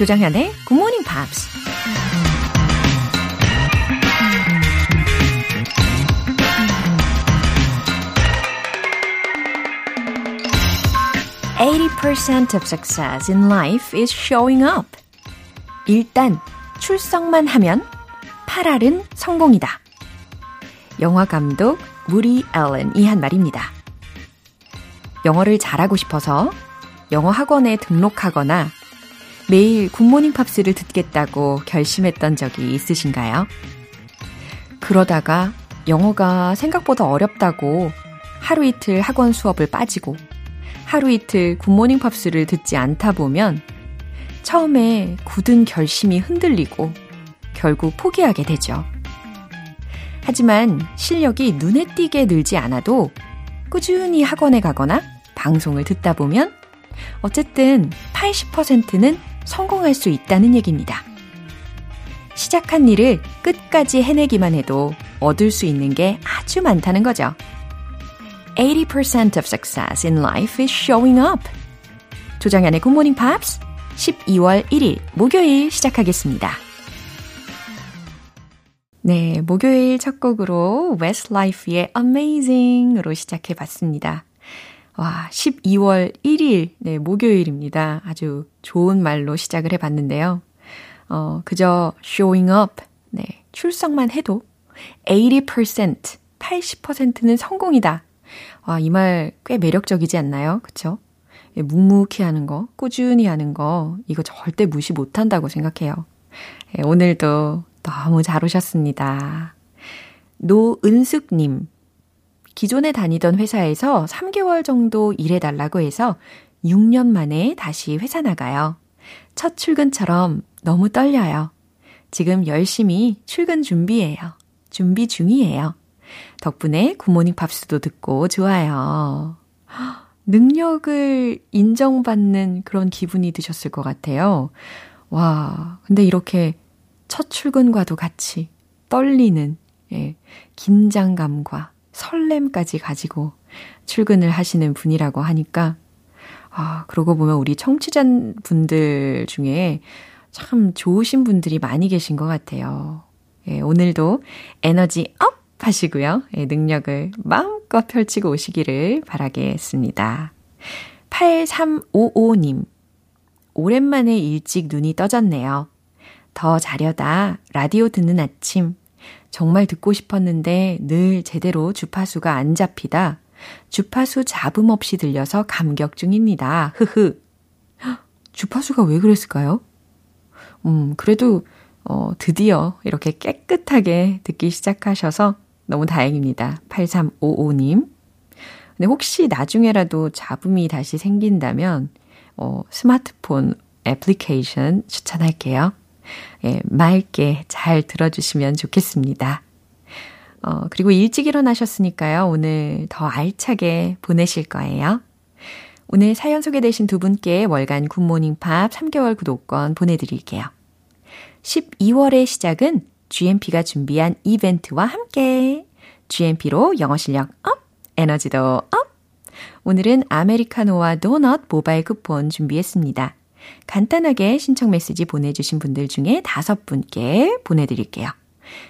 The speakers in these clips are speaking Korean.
조장현의 Good Morning Pops. Eighty percent of success in life is showing up. 일단 출석만 하면 8알은 성공이다. 영화 감독 무리 앨런이 한 말입니다. 영어를 잘하고 싶어서 영어 학원에 등록하거나 매일 굿모닝 팝스를 듣겠다고 결심했던 적이 있으신가요? 그러다가 영어가 생각보다 어렵다고 하루 이틀 학원 수업을 빠지고 하루 이틀 굿모닝 팝스를 듣지 않다 보면 처음에 굳은 결심이 흔들리고 결국 포기하게 되죠. 하지만 실력이 눈에 띄게 늘지 않아도 꾸준히 학원에 가거나 방송을 듣다 보면 어쨌든 80%는 성공할 수 있다는 얘기입니다. 시작한 일을 끝까지 해내기만 해도 얻을 수 있는 게 아주 많다는 거죠. 80% of success in life is showing up. 조정연의 Good Morning Pops 12월 1일 목요일 시작하겠습니다. 네, 목요일 첫 곡으로 Westlife의 Amazing으로 시작해 봤습니다. 와, 12월 1일, 네, 목요일입니다. 아주 좋은 말로 시작을 해 봤는데요. 어, 그저 showing up, 네, 출석만 해도 80%, 80%는 성공이다. 와, 이 말 꽤 매력적이지 않나요? 그쵸? 예, 묵묵히 하는 거, 꾸준히 하는 거, 이거 절대 무시 못 한다고 생각해요. 예, 오늘도 너무 잘 오셨습니다. 노은숙님, 기존에 다니던 회사에서 3개월 정도 일해달라고 해서 6년 만에 다시 회사 나가요. 첫 출근처럼 너무 떨려요. 지금 열심히 출근 준비해요. 준비 중이에요. 덕분에 굿모닝 팝스도 듣고 좋아요. 능력을 인정받는 그런 기분이 드셨을 것 같아요. 와, 근데 이렇게 첫 출근과도 같이 떨리는, 예, 긴장감과 설렘까지 가지고 출근을 하시는 분이라고 하니까, 아, 그러고 보면 우리 청취자분들 중에 참 좋으신 분들이 많이 계신 것 같아요. 예, 오늘도 에너지 up! 하시고요. 예, 능력을 마음껏 펼치고 오시기를 바라겠습니다. 8355님. 오랜만에 일찍 눈이 떠졌네요. 더 자려다 라디오 듣는 아침. 정말 듣고 싶었는데 늘 제대로 주파수가 안 잡히다. 주파수 잡음 없이 들려서 감격 중입니다. 흐흐. 주파수가 왜 그랬을까요? 음, 그래도, 어, 드디어 이렇게 깨끗하게 듣기 시작하셔서 너무 다행입니다. 8355님. 근데 혹시 나중에라도 잡음이 다시 생긴다면, 어, 스마트폰 애플리케이션 추천할게요. 예, 맑게 잘 들어주시면 좋겠습니다. 어, 그리고 일찍 일어나셨으니까요. 오늘 더 알차게 보내실 거예요. 오늘 사연 소개되신 두 분께 월간 굿모닝 팝 3개월 구독권 보내드릴게요. 12월의 시작은 GMP가 준비한 이벤트와 함께 GMP로 영어 실력 up, 에너지도 up! 오늘은 아메리카노와 도넛 모바일 쿠폰 준비했습니다. 간단하게 신청 메시지 보내주신 분들 중에 다섯 분께 보내드릴게요.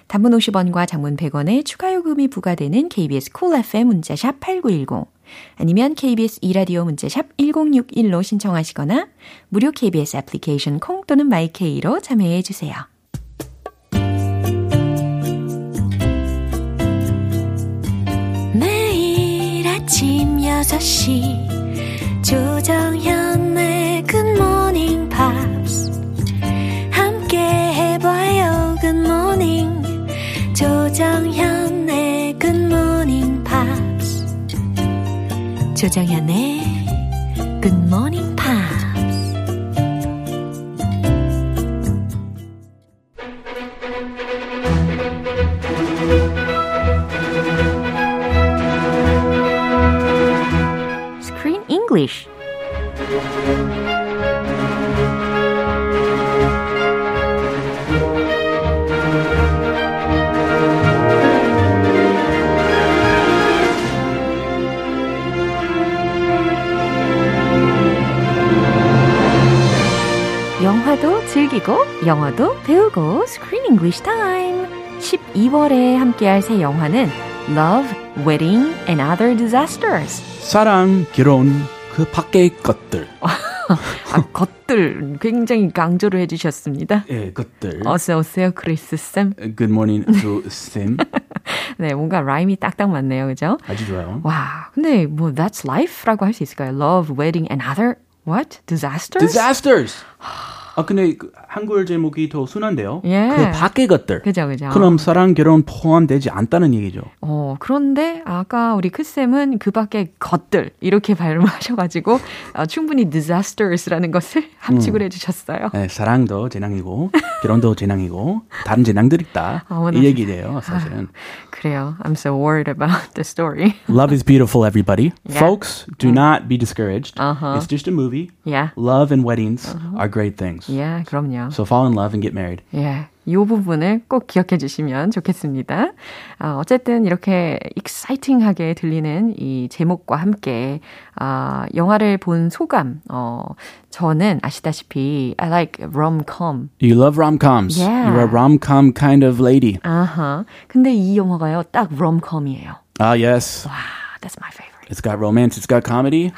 단문 50원과 장문 100원의 추가 요금이 부과되는 KBS Cool FM 문자샵 8910 아니면 KBS 2라디오 문자샵 1061로 신청하시거나 무료 KBS 애플리케이션 콩 또는 마이케이로 참여해 주세요. 매일 아침 6시 조정현 조정현의 굿모 즐기고 영어도 배우고 Screen English Time. 12월에 함께할 새 영화는 Love, Wedding and Other Disasters. 사랑, 결혼, 그 밖의 것들. 아, 것들 굉장히 강조를 해주셨습니다. 예, 것들. 어서 오세요, 크리스 쌤. Good morning to Sim. 네, 뭔가 라임이 딱딱 맞네요, 그죠? 아주 좋아요. 와, 근데 뭐 That's Life라고 할 수 있을까요? Love, Wedding and Other what? Disasters? Disasters. 아 근데 그 한글 제목이 더 순한데요. 예. 그 밖의 것들. 그죠, 그죠. 그럼 사랑, 결혼 포함되지 않다는 얘기죠. 어, 그런데 아까 우리 크 쌤은 그 밖에 것들 이렇게 발음하셔가지고 어, 충분히 disasters라는 것을 함축을 해주셨어요. 네, 사랑도 재앙이고 결혼도 재앙이고 다른 재앙들 있다. 아, 오늘- 이 얘기예요, 사실은. 그래요. I'm so worried about the story. Love is beautiful, everybody. Yeah. Folks, do not be discouraged. Uh-huh. It's just a movie. Yeah. Love and weddings are great things. Yeah, 그럼요. So fall in love and get married. 예. 이 부분을 꼭 기억해 주시면 좋겠습니다. 아, 어쨌든 이렇게 익사이팅하게 들리는 이 제목과 함께 아, 영화를 본 소감. 어, 저는 아시다시피 I like rom-com. You love rom-coms. Yeah. You're a rom-com kind of lady. 아하. 근데 이 영화가요. 딱 rom-com이에요. Ah, yes. 와, that's my favorite. It's got romance. It's got comedy.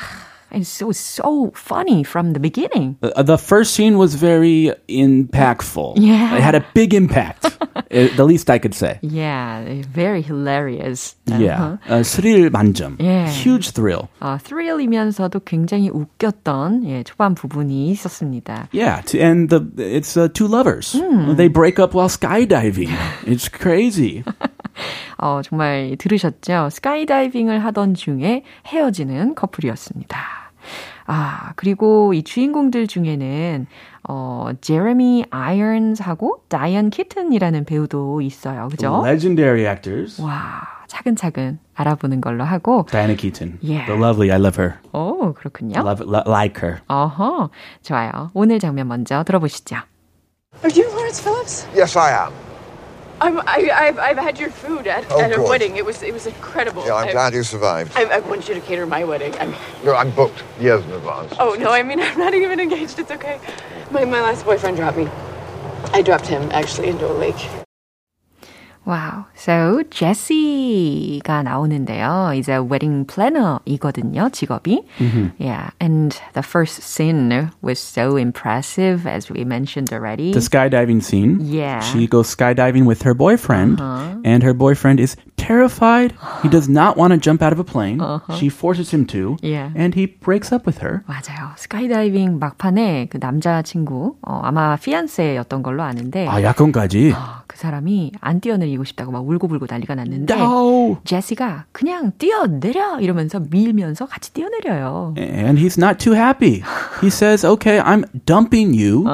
And so so funny from the beginning. Uh, the first scene was very impactful. Yeah. It had a big impact. Uh, the least I could say. Yeah, very hilarious. Yeah. Uh, 스릴 만점. Yeah. Huge thrill. 어, 스릴이면서도 굉장히 웃겼던 예, 초반 부분이 있었습니다. Yeah, t- and the it's uh, two lovers. Hmm. They break up while skydiving. It's crazy. 어, 정말 들으셨죠? 스카이다이빙을 하던 중에 헤어지는 커플이었습니다. 아, 그리고 이 주인공들 중에는 어, 제레미 아이언스하고 다이언 키튼이라는 배우도 있어요. 그죠? Legendary actors. 와, 차근차근 알아보는 걸로 하고 Diane Keaton. Yeah. The lovely. I love her. 오, 그렇군요. Love li- like her. 어허, 좋아요. 오늘 장면 먼저 들어보시죠. Are you Lawrence Phillips? Yes, I am. I'm, I, I've, I've had your food at, Oh, at a good. wedding. It was, it was incredible. Yeah, I'm I, glad you survived. I, I want you to cater my wedding. I mean, No, I'm booked years in advance. oh no, I mean I'm not even engaged. It's okay. My, my last boyfriend dropped me. I dropped him actually into a lake. 와우. So, Jesse가 나오는데요. 이제 wedding planner이거든요, 직업이. Yeah. And the first scene was so impressive, as we mentioned already. The skydiving scene. Yeah. She goes skydiving with her boyfriend, and her boyfriend is terrified. He does not want to jump out of a plane. She forces him to, Yeah. and he breaks up with her. 맞아요. 스카이다이빙 막판에 그 남자친구, 어, 아마 피안세였던 걸로 아는데, 아, 약혼까지. 어, 그 사람이 안 뛰어내리 고 싶다고 막 울고불고 난리가 났는데, No. 제시가 그냥 뛰어내려! 이러면서 밀면서 같이 뛰어내려요. And he's not too happy. He says, okay, I'm dumping you.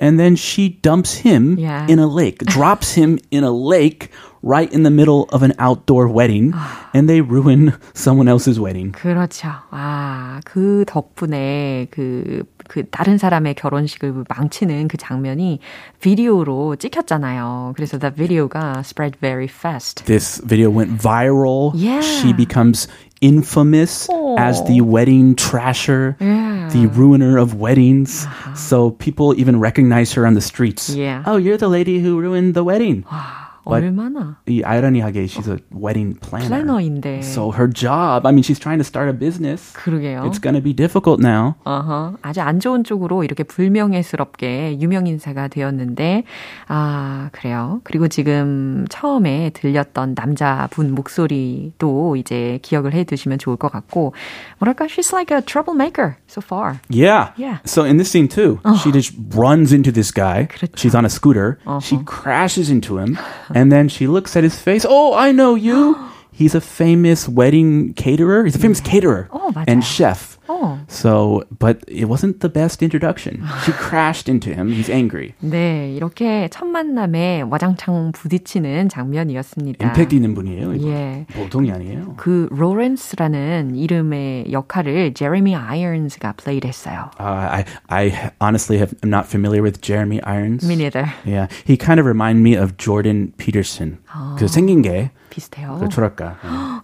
And then she dumps him Yeah. in a lake, drops him in a lake right in the middle of an outdoor wedding. and they ruin someone else's wedding. 그렇죠. 아, 그 덕분에 그, 그 다른 사람의 결혼식을 망치는 그 장면이 비디오로 찍혔잖아요. 그래서 the video가 spread very fast. This video went viral. Yeah. She becomes infamous as the wedding trasher, Yeah. the ruiner of weddings. So people even recognize her on the streets. Yeah. Oh, you're the lady who ruined the wedding. But- 얼마나 이 아이러니하게 she's a wedding planner. 플래너인데. So her job, I mean, she's trying to start a business. 그러게요. It's to be difficult now. 어허, 아주 안 좋은 쪽으로 이렇게 불명예스럽게 유명 인사가 되었는데, 아, 그래요. 그리고 지금 처음에 들렸던 남자분 목소리도 이제 기억을 해 두시면 좋을 것 같고, 뭐랄까, she's like a troublemaker so far. Yeah. Yeah. So in this scene too, she just runs into this guy. 그렇죠. She's on a scooter. She crashes into him, and then she looks at his face. Oh, I know you. He's a famous wedding caterer. He's a famous caterer Oh, 맞아요. and chef. 어. So, but it wasn't the best introduction. She crashed into him. He's angry. 네, 이렇게 첫 만남에 와장창 부딪히는 장면이었습니다. 임팩트 있는 분이에요. 이거. 예. 보통이 아니에요. 그 로렌스라는 이름의 역할을 제레미 아이언스가 플레이를 했어요. Uh, I I honestly have, am not familiar with Jeremy Irons. Me neither. Yeah, he kind of remind me of Jordan Peterson. 그 생긴 게 비슷해요. 그 조랄까.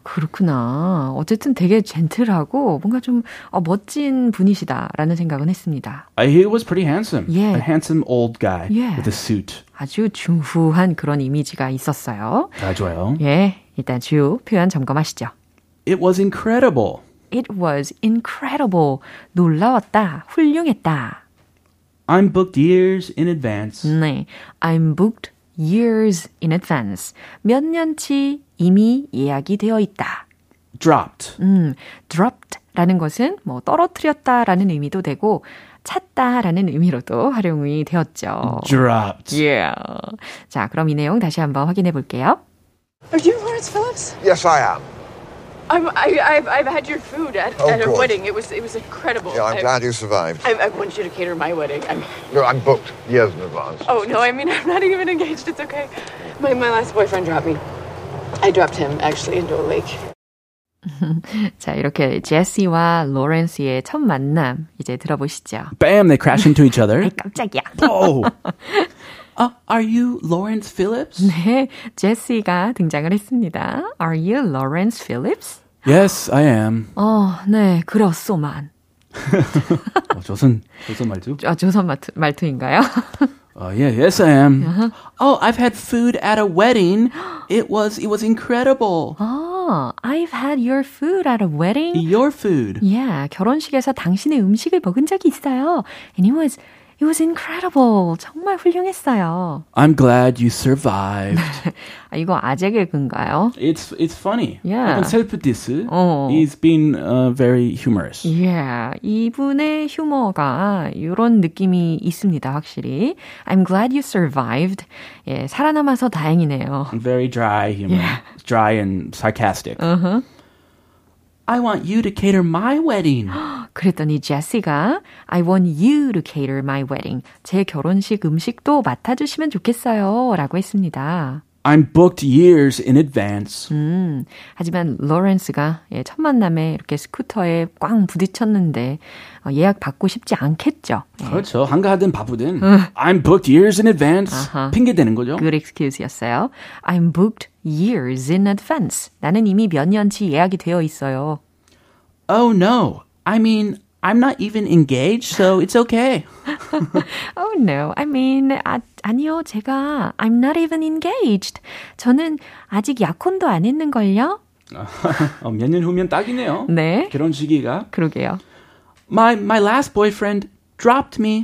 그렇구나. 어쨌든 되게 젠틀하고 뭔가 좀 어, 멋진 분이시다라는 생각은 했습니다. Uh, he was pretty handsome. Yeah. A handsome old guy Yeah. with a suit. 아주 중후한 그런 이미지가 있었어요. 아, 좋아요. 예, 일단 주요 표현 점검하시죠. It was incredible. It was incredible. 놀라웠다. 훌륭했다. I'm booked years in advance. 네. I'm booked years in advance. 몇 년치 이미 예약이 되어 있다. Dropped. 음, dropped 라는 것은 뭐 떨어뜨렸다 라는 의미도 되고 찾다 라는 의미로도 활용이 되었죠. Dropped. Yeah. 자, 그럼 이 내용 다시 한번 확인해 볼게요. Are you Lawrence Phillips? Yes, I am. I'm, I, I've, I've had your food at, Oh, at a good. wedding. It was, it was incredible. Yeah, I'm I, glad you survived. I, I want you to cater my wedding. I'm, No, I'm booked years in advance. oh, no, I mean, I'm not even engaged. It's okay. My, my last boyfriend dropped me. I dropped him, actually, into a lake. 자, 이렇게 제시와 로렌스의 첫 만남 이제 들어보시죠. Bam, they crash into each other. 아이, 깜짝이야. Oh. Uh, are you Lawrence Phillips? 네, 제시가 등장을 했습니다. Are you Lawrence Phillips? Yes, I am. 어, 네, 그렇소만. 어, 조선, 조선 말투? 아, 조선 말투, 말투인가요? Uh, yeah, yes, I am. Oh, I've had food at a wedding. It was, it was incredible. 어, I've had your food at a wedding. Your food. Yeah, 결혼식에서 당신의 음식을 먹은 적이 있어요. And it was, it was incredible. 정말 훌륭했어요. I'm glad you survived. 아, 이거 아재 개그인가요? it's, it's funny. Yeah. 약간 셀프 디스. 어. He's been uh, very humorous. Yeah, 이분의 휴머가 이런 느낌이 있습니다, 확실히. I'm glad you survived. 예, 살아남아서 다행이네요. Very dry humor. Yeah. Dry and sarcastic. Uh-huh. I want you to cater my wedding. 그랬더니 제시가 I want you to cater my wedding. 제 결혼식 음식도 맡아주시면 좋겠어요. 라고 했습니다. I'm booked years in advance. 음, 하지만 로렌스가 예, 첫 만남에 이렇게 스쿠터에 꽝 부딪혔는데 어, 예약 받고 싶지 않겠죠. 예, 그렇죠. 한가하든 바쁘든 I'm booked years in advance. 아하. 핑계 대는 거죠. good excuse였어요. I'm booked years in advance. 나는 이미 몇 년치 예약이 되어 있어요. Oh no. I mean, I'm not even engaged, so it's okay. Oh no, I mean, 아, 아니요, 제가 I'm not even engaged. 저는 아직 약혼도 안 했는 걸요? 어, 몇년 후면 딱이네요. 네, 결혼 시기가. 그러게요. My my last boyfriend dropped me.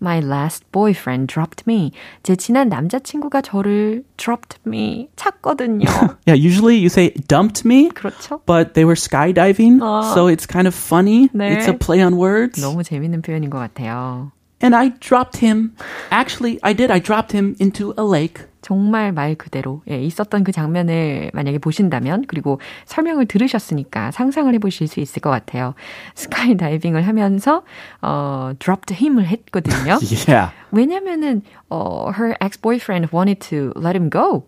My last boyfriend dropped me. 제 지난 남자친구가 저를 dropped me 찾거든요. Yeah, usually you say dumped me, 그렇죠? but they were skydiving, so it's kind of funny. 네. It's a play on words. 너무 재밌는 표현인 것 같아요. And I dropped him. Actually, I did. I dropped him into a lake. 정말 말 그대로 예, 있었던 그 장면을 만약에 보신다면 그리고 설명을 들으셨으니까 상상을 해보실 수 있을 것 같아요. 스카이 다이빙을 하면서 어, dropped him을 했거든요. Yeah. 왜냐면은 어, her ex-boyfriend wanted to let him go.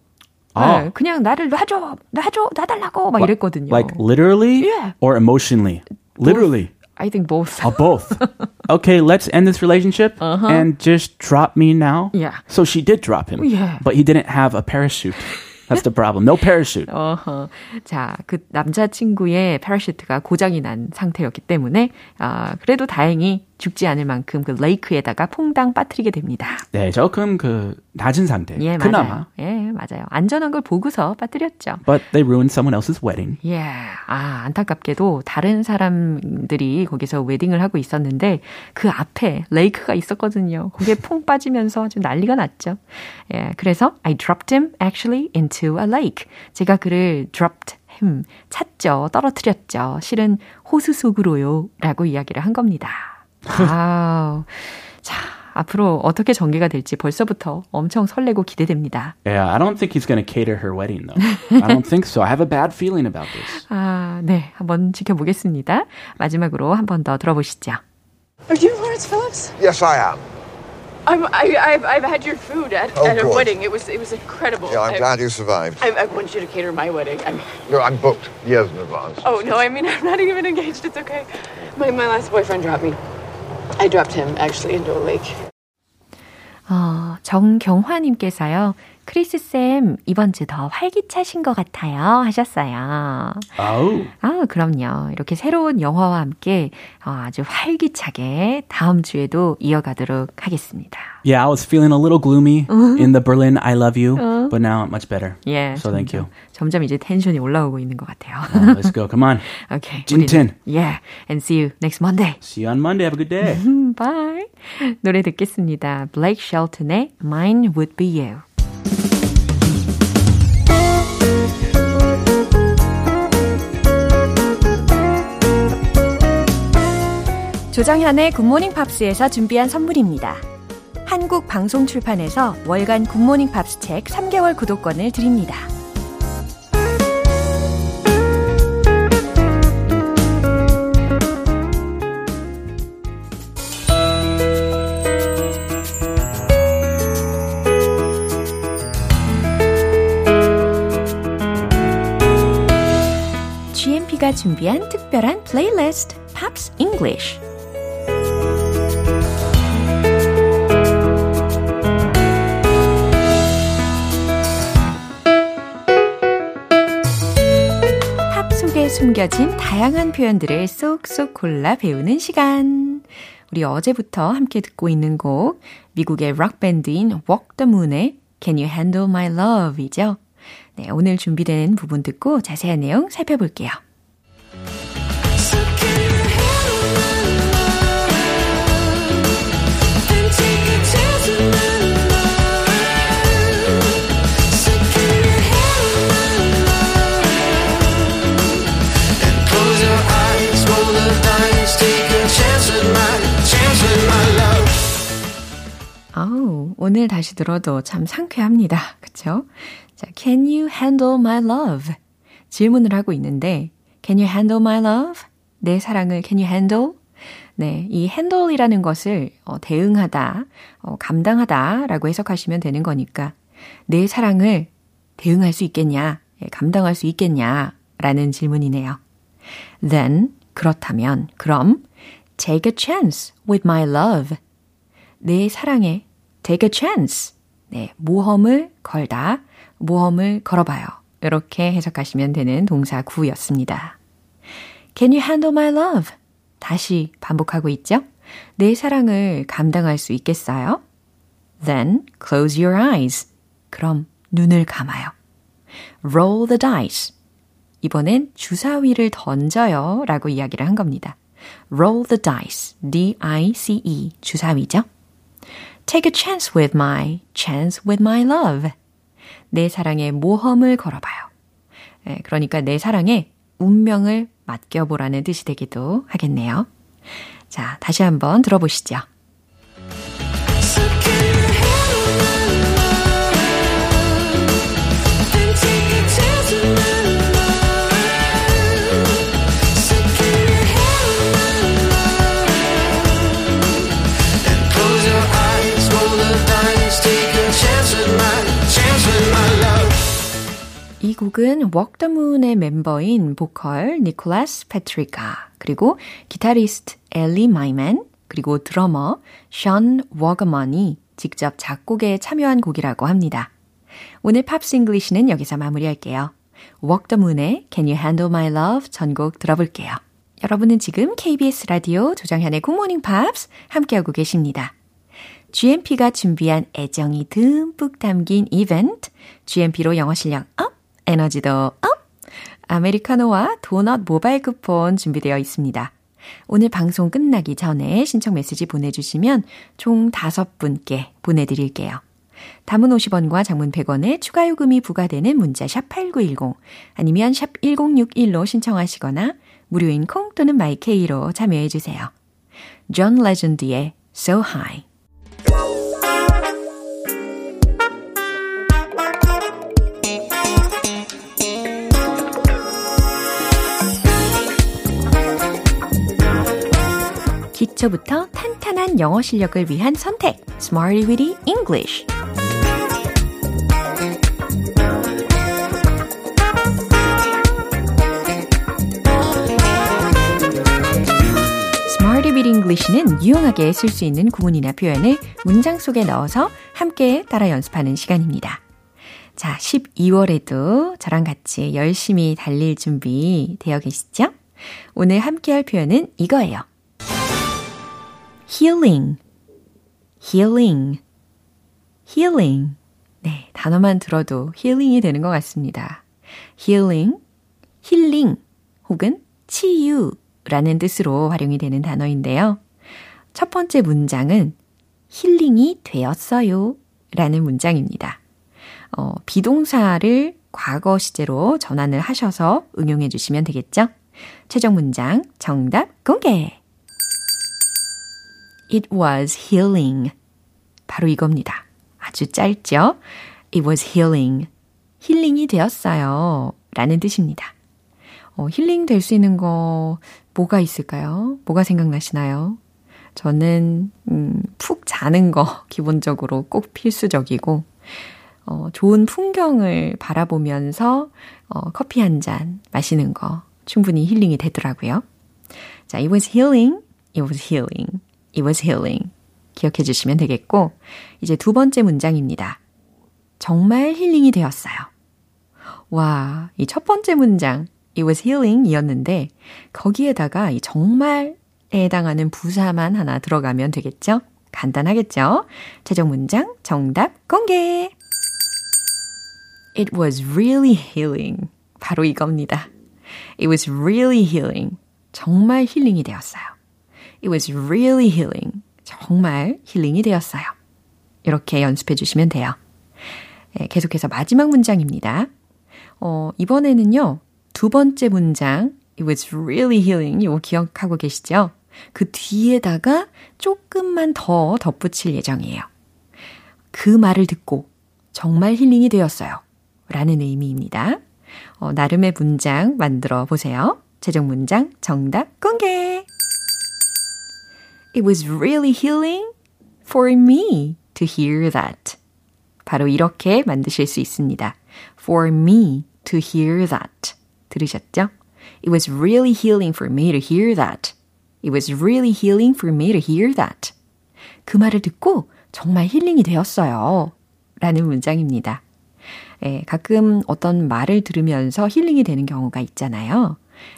아. 네, 그냥 나를 놔줘, 놔줘, 놔달라고 막 이랬거든요. Like literally Yeah. or emotionally? Literally. I think both. Uh, both. okay, let's end this relationship and just drop me now. Yeah. So she did drop him. Yeah. But he didn't have a parachute. That's the problem. No parachute. 어허. 자, 그 남자친구의 패러슈트가 고장이 난 상태였기 때문에, 아, 그래도 다행히 죽지 않을 만큼 그 레이크에다가 퐁당 빠뜨리게 됩니다. 네, 조금 그 낮은 상태. 예, 그나마. 맞아요. 예, 맞아요. 안전한 걸 보고서 빠뜨렸죠. But they ruined someone else's wedding. 예, 아, 안타깝게도 다른 사람들이 거기서 웨딩을 하고 있었는데 그 앞에 레이크가 있었거든요. 거기에 퐁 빠지면서 좀 난리가 났죠. 예, 그래서 I dropped him actually into a lake. 제가 그를 dropped him, 찼죠. 떨어뜨렸죠. 실은 호수 속으로요. 라고 이야기를 한 겁니다. 와우. 자, 앞으로 어떻게 전개가 될지 벌써부터 엄청 설레고 기대됩니다. Yeah, I don't think he's going to cater her wedding though. I don't think so. I have a bad feeling about this. 아, 네. 한번 지켜보겠습니다. 마지막으로 한 번 더 들어보시죠. Are you Lawrence Phillips? Yes, I am. I'm, I, I've, I've had your food at, Oh, at a good. wedding. It was, it was incredible. Yeah, I'm I, glad you survived. I, I want you to cater my wedding. I'm, No, I'm booked years in advance. oh, no, I mean, I'm not even engaged. It's okay. My, my last boyfriend dropped me. I dropped him, actually, into a lake. 어, 정경화님께서요. 크리스쌤, 이번 주 더 활기차신 것 같아요. 하셨어요. Oh. 아, 그럼요. 이렇게 새로운 영화와 함께 아주 활기차게 다음 주에도 이어가도록 하겠습니다. Yeah, I was feeling a little gloomy in the Berlin I Love You, but now much better. 예. So thank you. 점점 이제 텐션이 올라오고 있는 것 같아요. Uh, let's go. Come on. okay. 찐텐. Yeah. And see you next Monday. See you on Monday. Have a good day. Bye. 노래 듣겠습니다. Blake Shelton의 Mine Would Be You. 조정현의 굿모닝 팝스에서 준비한 선물입니다. 한국 방송 출판에서 월간 굿모닝 팝스 책 3개월 구독권을 드립니다. 준비한 특별한 플레이리스트 팝스 숨겨진 다양한 표현들을 쏙쏙 골라 배우는 시간. 우리 어제부터 함께 듣고 있는 곡, 미국의 락밴드인 Walk the Moon의 Can You Handle My Love이죠. 네, 오늘 준비된 부분 듣고 자세한 내용 살펴볼게요. 아우, 오늘 다시 들어도 참 상쾌합니다. 그쵸? 자, can you handle my love? 질문을 하고 있는데, can you handle my love? 내 사랑을 can you handle? 네, 이 handle이라는 것을 어, 대응하다, 어, 감당하다 라고 해석하시면 되는 거니까, 내 사랑을 대응할 수 있겠냐, 예, 감당할 수 있겠냐, 라는 질문이네요. Then, 그렇다면, 그럼, take a chance with my love. 내 사랑에 take a chance. 네, 모험을 걸다, 모험을 걸어봐요. 이렇게 해석하시면 되는 동사 구였습니다. Can you handle my love? 다시 반복하고 있죠? 내 사랑을 감당할 수 있겠어요? Then close your eyes. 그럼 눈을 감아요. Roll the dice. 이번엔 주사위를 던져요 라고 이야기를 한 겁니다. Roll the dice. D-I-C-E. 주사위죠. Take a chance with my, chance with my love. 내 사랑에 모험을 걸어봐요. 예, 그러니까 내 사랑에 운명을 맡겨보라는 뜻이 되기도 하겠네요. 자, 다시 한번 들어보시죠. 이 곡은 Walk the Moon의 멤버인 보컬 니콜라스 패트리카, 그리고 기타리스트 엘리 마이맨, 그리고 드러머 션 워거먼이 직접 작곡에 참여한 곡이라고 합니다. 오늘 Pops English는 여기서 마무리할게요. Walk the Moon의 Can You Handle My Love 전곡 들어볼게요. 여러분은 지금 KBS 라디오 조정현의 Good Morning Pops 함께하고 계십니다. GMP가 준비한 애정이 듬뿍 담긴 이벤트, GMP로 영어 실력 up, 에너지도 up! 아메리카노와 도넛 모바일 쿠폰 준비되어 있습니다. 오늘 방송 끝나기 전에 신청 메시지 보내주시면 총 5분께 보내드릴게요. 단문 50원과 장문 100원의 추가 요금이 부과되는 문자 샵 8910 아니면 샵 1061로 신청하시거나 무료인 콩 또는 마이케이로 참여해 주세요. 존 레전드의 So High 기초부터 탄탄한 영어 실력을 위한 선택 Smarty Weedy English English는 유용하게 쓸 수 있는 구문이나 표현을 문장 속에 넣어서 함께 따라 연습하는 시간입니다. 자, 12월에도 저랑 같이 열심히 달릴 준비 되어 계시죠? 오늘 함께 할 표현은 이거예요. Healing, healing, healing. 네, 단어만 들어도 힐링이 되는 것 같습니다. healing, 힐링 혹은 치유라는 뜻으로 활용이 되는 단어인데요. 첫 번째 문장은 힐링이 되었어요 라는 문장입니다. 어, be동사를 과거 시제로 전환을 하셔서 응용해 주시면 되겠죠? 최종 문장 정답 공개! It was healing. 바로 이겁니다. 아주 짧죠? It was healing. 힐링이 되었어요. 라는 뜻입니다. 어, 힐링 될 수 있는 거 뭐가 있을까요? 뭐가 생각나시나요? 저는 음, 푹 자는 거 기본적으로 꼭 필수적이고 어, 좋은 풍경을 바라보면서 어, 커피 한 잔 마시는 거 충분히 힐링이 되더라고요. 자, it was healing, it was healing, it was healing. 기억해 주시면 되겠고, 이제 두 번째 문장입니다. 정말 힐링이 되었어요. 와, 이 첫 번째 문장, it was healing 이었는데, 거기에다가 이 정말에 해당하는 부사만 하나 들어가면 되겠죠? 간단하겠죠? 최종 문장 정답 공개! It was really healing. 바로 이겁니다. It was really healing. 정말 힐링이 되었어요. It was really healing. 정말 힐링이 되었어요. 이렇게 연습해 주시면 돼요. 네, 계속해서 마지막 문장입니다. 어, 이번에는요, 두 번째 문장, It was really healing. 이거 기억하고 계시죠? 그 뒤에다가 조금만 더 덧붙일 예정이에요. 그 말을 듣고 정말 힐링이 되었어요. 라는 의미입니다. 어, 나름의 문장 만들어 보세요. 최종 문장 정답 공개! It was really healing for me to hear that. 바로 이렇게 만드실 수 있습니다. For me to hear that. 들으셨죠? It was really healing for me to hear that. It was really healing for me to hear that. 그 말을 듣고 정말 힐링이 되었어요. 라는 문장입니다. 예, 가끔 어떤 말을 들으면서 힐링이 되는 경우가 있잖아요.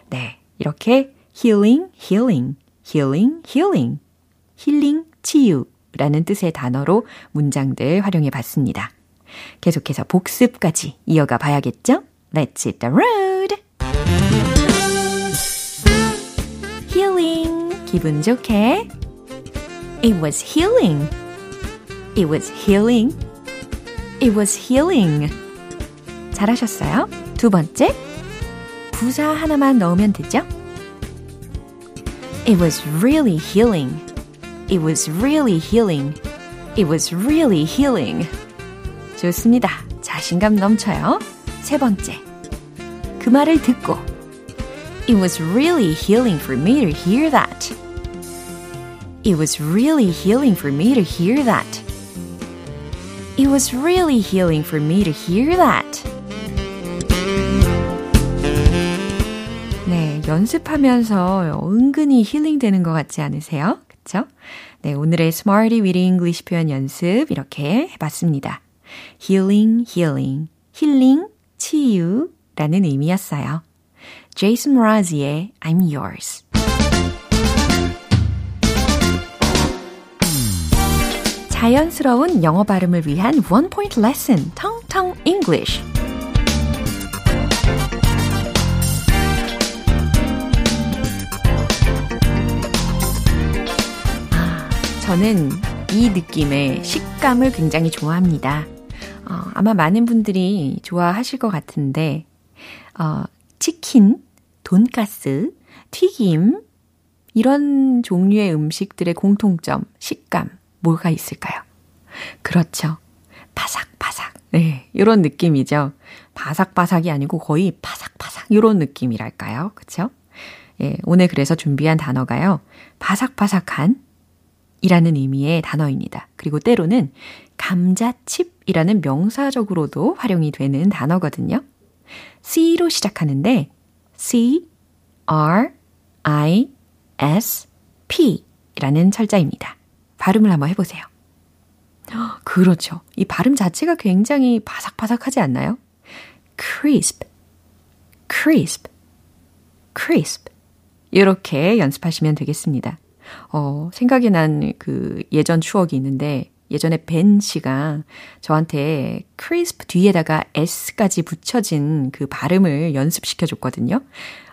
네, 이렇게 healing, healing, healing, healing, 힐링, 치유라는 뜻의 단어로 문장들 활용해 봤습니다. 계속해서 복습까지 이어가 봐야겠죠? Let's hit the road! healing, 기분 좋게. It was healing. It was healing. It was healing. 잘하셨어요? 두 번째, 부사 하나만 넣으면 되죠? It was really healing. It was really healing. It was really healing. 좋습니다. 자신감 넘쳐요. 세 번째, 그 말을 듣고 It was really healing for me to hear that. It was really healing for me to hear that. It was really healing for me to hear that. 네, 연습하면서 은근히 힐링되는 것 같지 않으세요? 그쵸? 네, 오늘의 Smarty with English 표현 연습 이렇게 해봤습니다. healing, healing, 힐링, 치유라는 의미였어요. Jason Mraz이의 I'm Yours. 자연스러운 영어 발음을 위한 원 포인트 레슨, 텅텅 English. 저는 이 느낌의 식감을 굉장히 좋아합니다. 어, 아마 많은 분들이 좋아하실 것 같은데, 어, 치킨, 돈가스, 튀김, 이런 종류의 음식들의 공통점, 식감, 뭐가 있을까요? 그렇죠. 바삭바삭. 네, 이런 느낌이죠. 바삭바삭이 아니고 거의 바삭바삭 이런 느낌이랄까요? 그쵸? 예, 오늘 그래서 준비한 단어가요. 바삭바삭한 이라는 의미의 단어입니다. 그리고 때로는 감자칩이라는 명사적으로도 활용이 되는 단어거든요. C로 시작하는데 C, R, I, S, P 라는 철자입니다. 발음을 한번 해보세요. 그렇죠. 이 발음 자체가 굉장히 바삭바삭하지 않나요? crisp, crisp, crisp. 이렇게 연습하시면 되겠습니다. 어, 생각이 난 그 예전 추억이 있는데 예전에 벤 씨가 저한테 crisp 뒤에다가 s까지 붙여진 그 발음을 연습시켜 줬거든요.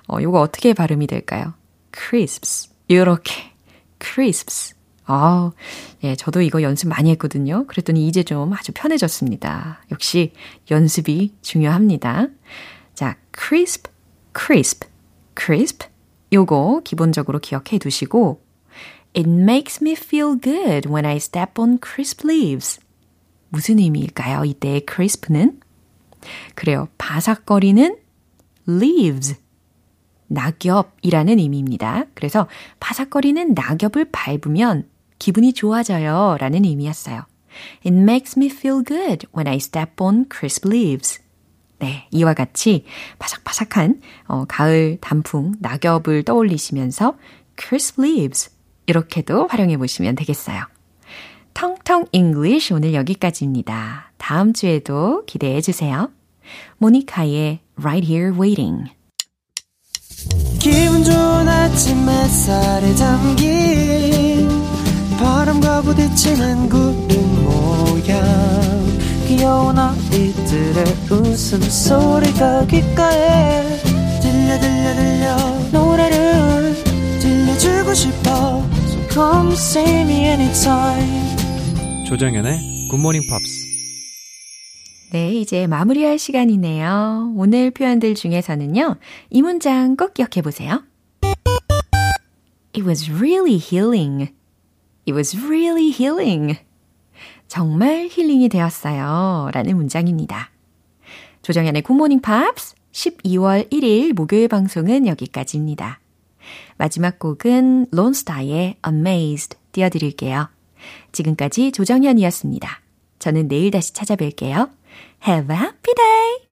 어, 요거 어떻게 발음이 될까요? crisps. 이렇게 crisps. 아, 예, 저도 이거 연습 많이 했거든요. 그랬더니 이제 좀 아주 편해졌습니다. 역시 연습이 중요합니다. 자, crisp, crisp, crisp. 요거 기본적으로 기억해 두시고 It makes me feel good when I step on crisp leaves. 무슨 의미일까요? 이때 crisp는? 그래요. 바삭거리는 leaves. 낙엽이라는 의미입니다. 그래서 바삭거리는 낙엽을 밟으면 기분이 좋아져요 라는 의미였어요. It makes me feel good when I step on crisp leaves. 네, 이와 같이 바삭바삭한 어, 가을 단풍 낙엽을 떠올리시면서 crisp leaves 이렇게도 활용해 보시면 되겠어요. 텅텅 English 오늘 여기까지입니다. 다음 주에도 기대해 주세요. 모니카의 Right Here Waiting. 기분 좋은 아침 햇살에 담긴 바람과 부딪히는 구름 모양 귀여운 아이들의 웃음소리가 귓가에 들려 들려 들려 노래를 들려주고 싶어 come see me anytime 조정연의 굿모닝 팝스. 네, 이제 마무리할 시간이네요. 오늘 표현들 중에서는요, 이 문장 꼭 기억해 보세요. It was really healing. It was really healing. 정말 힐링이 되었어요. 라는 문장입니다. 조정현의 굿모닝 팝스 12월 1일 목요일 방송은 여기까지입니다. 마지막 곡은 론스타의 Amazed 띄워드릴게요. 지금까지 조정현이었습니다. 저는 내일 다시 찾아뵐게요. Have a happy day!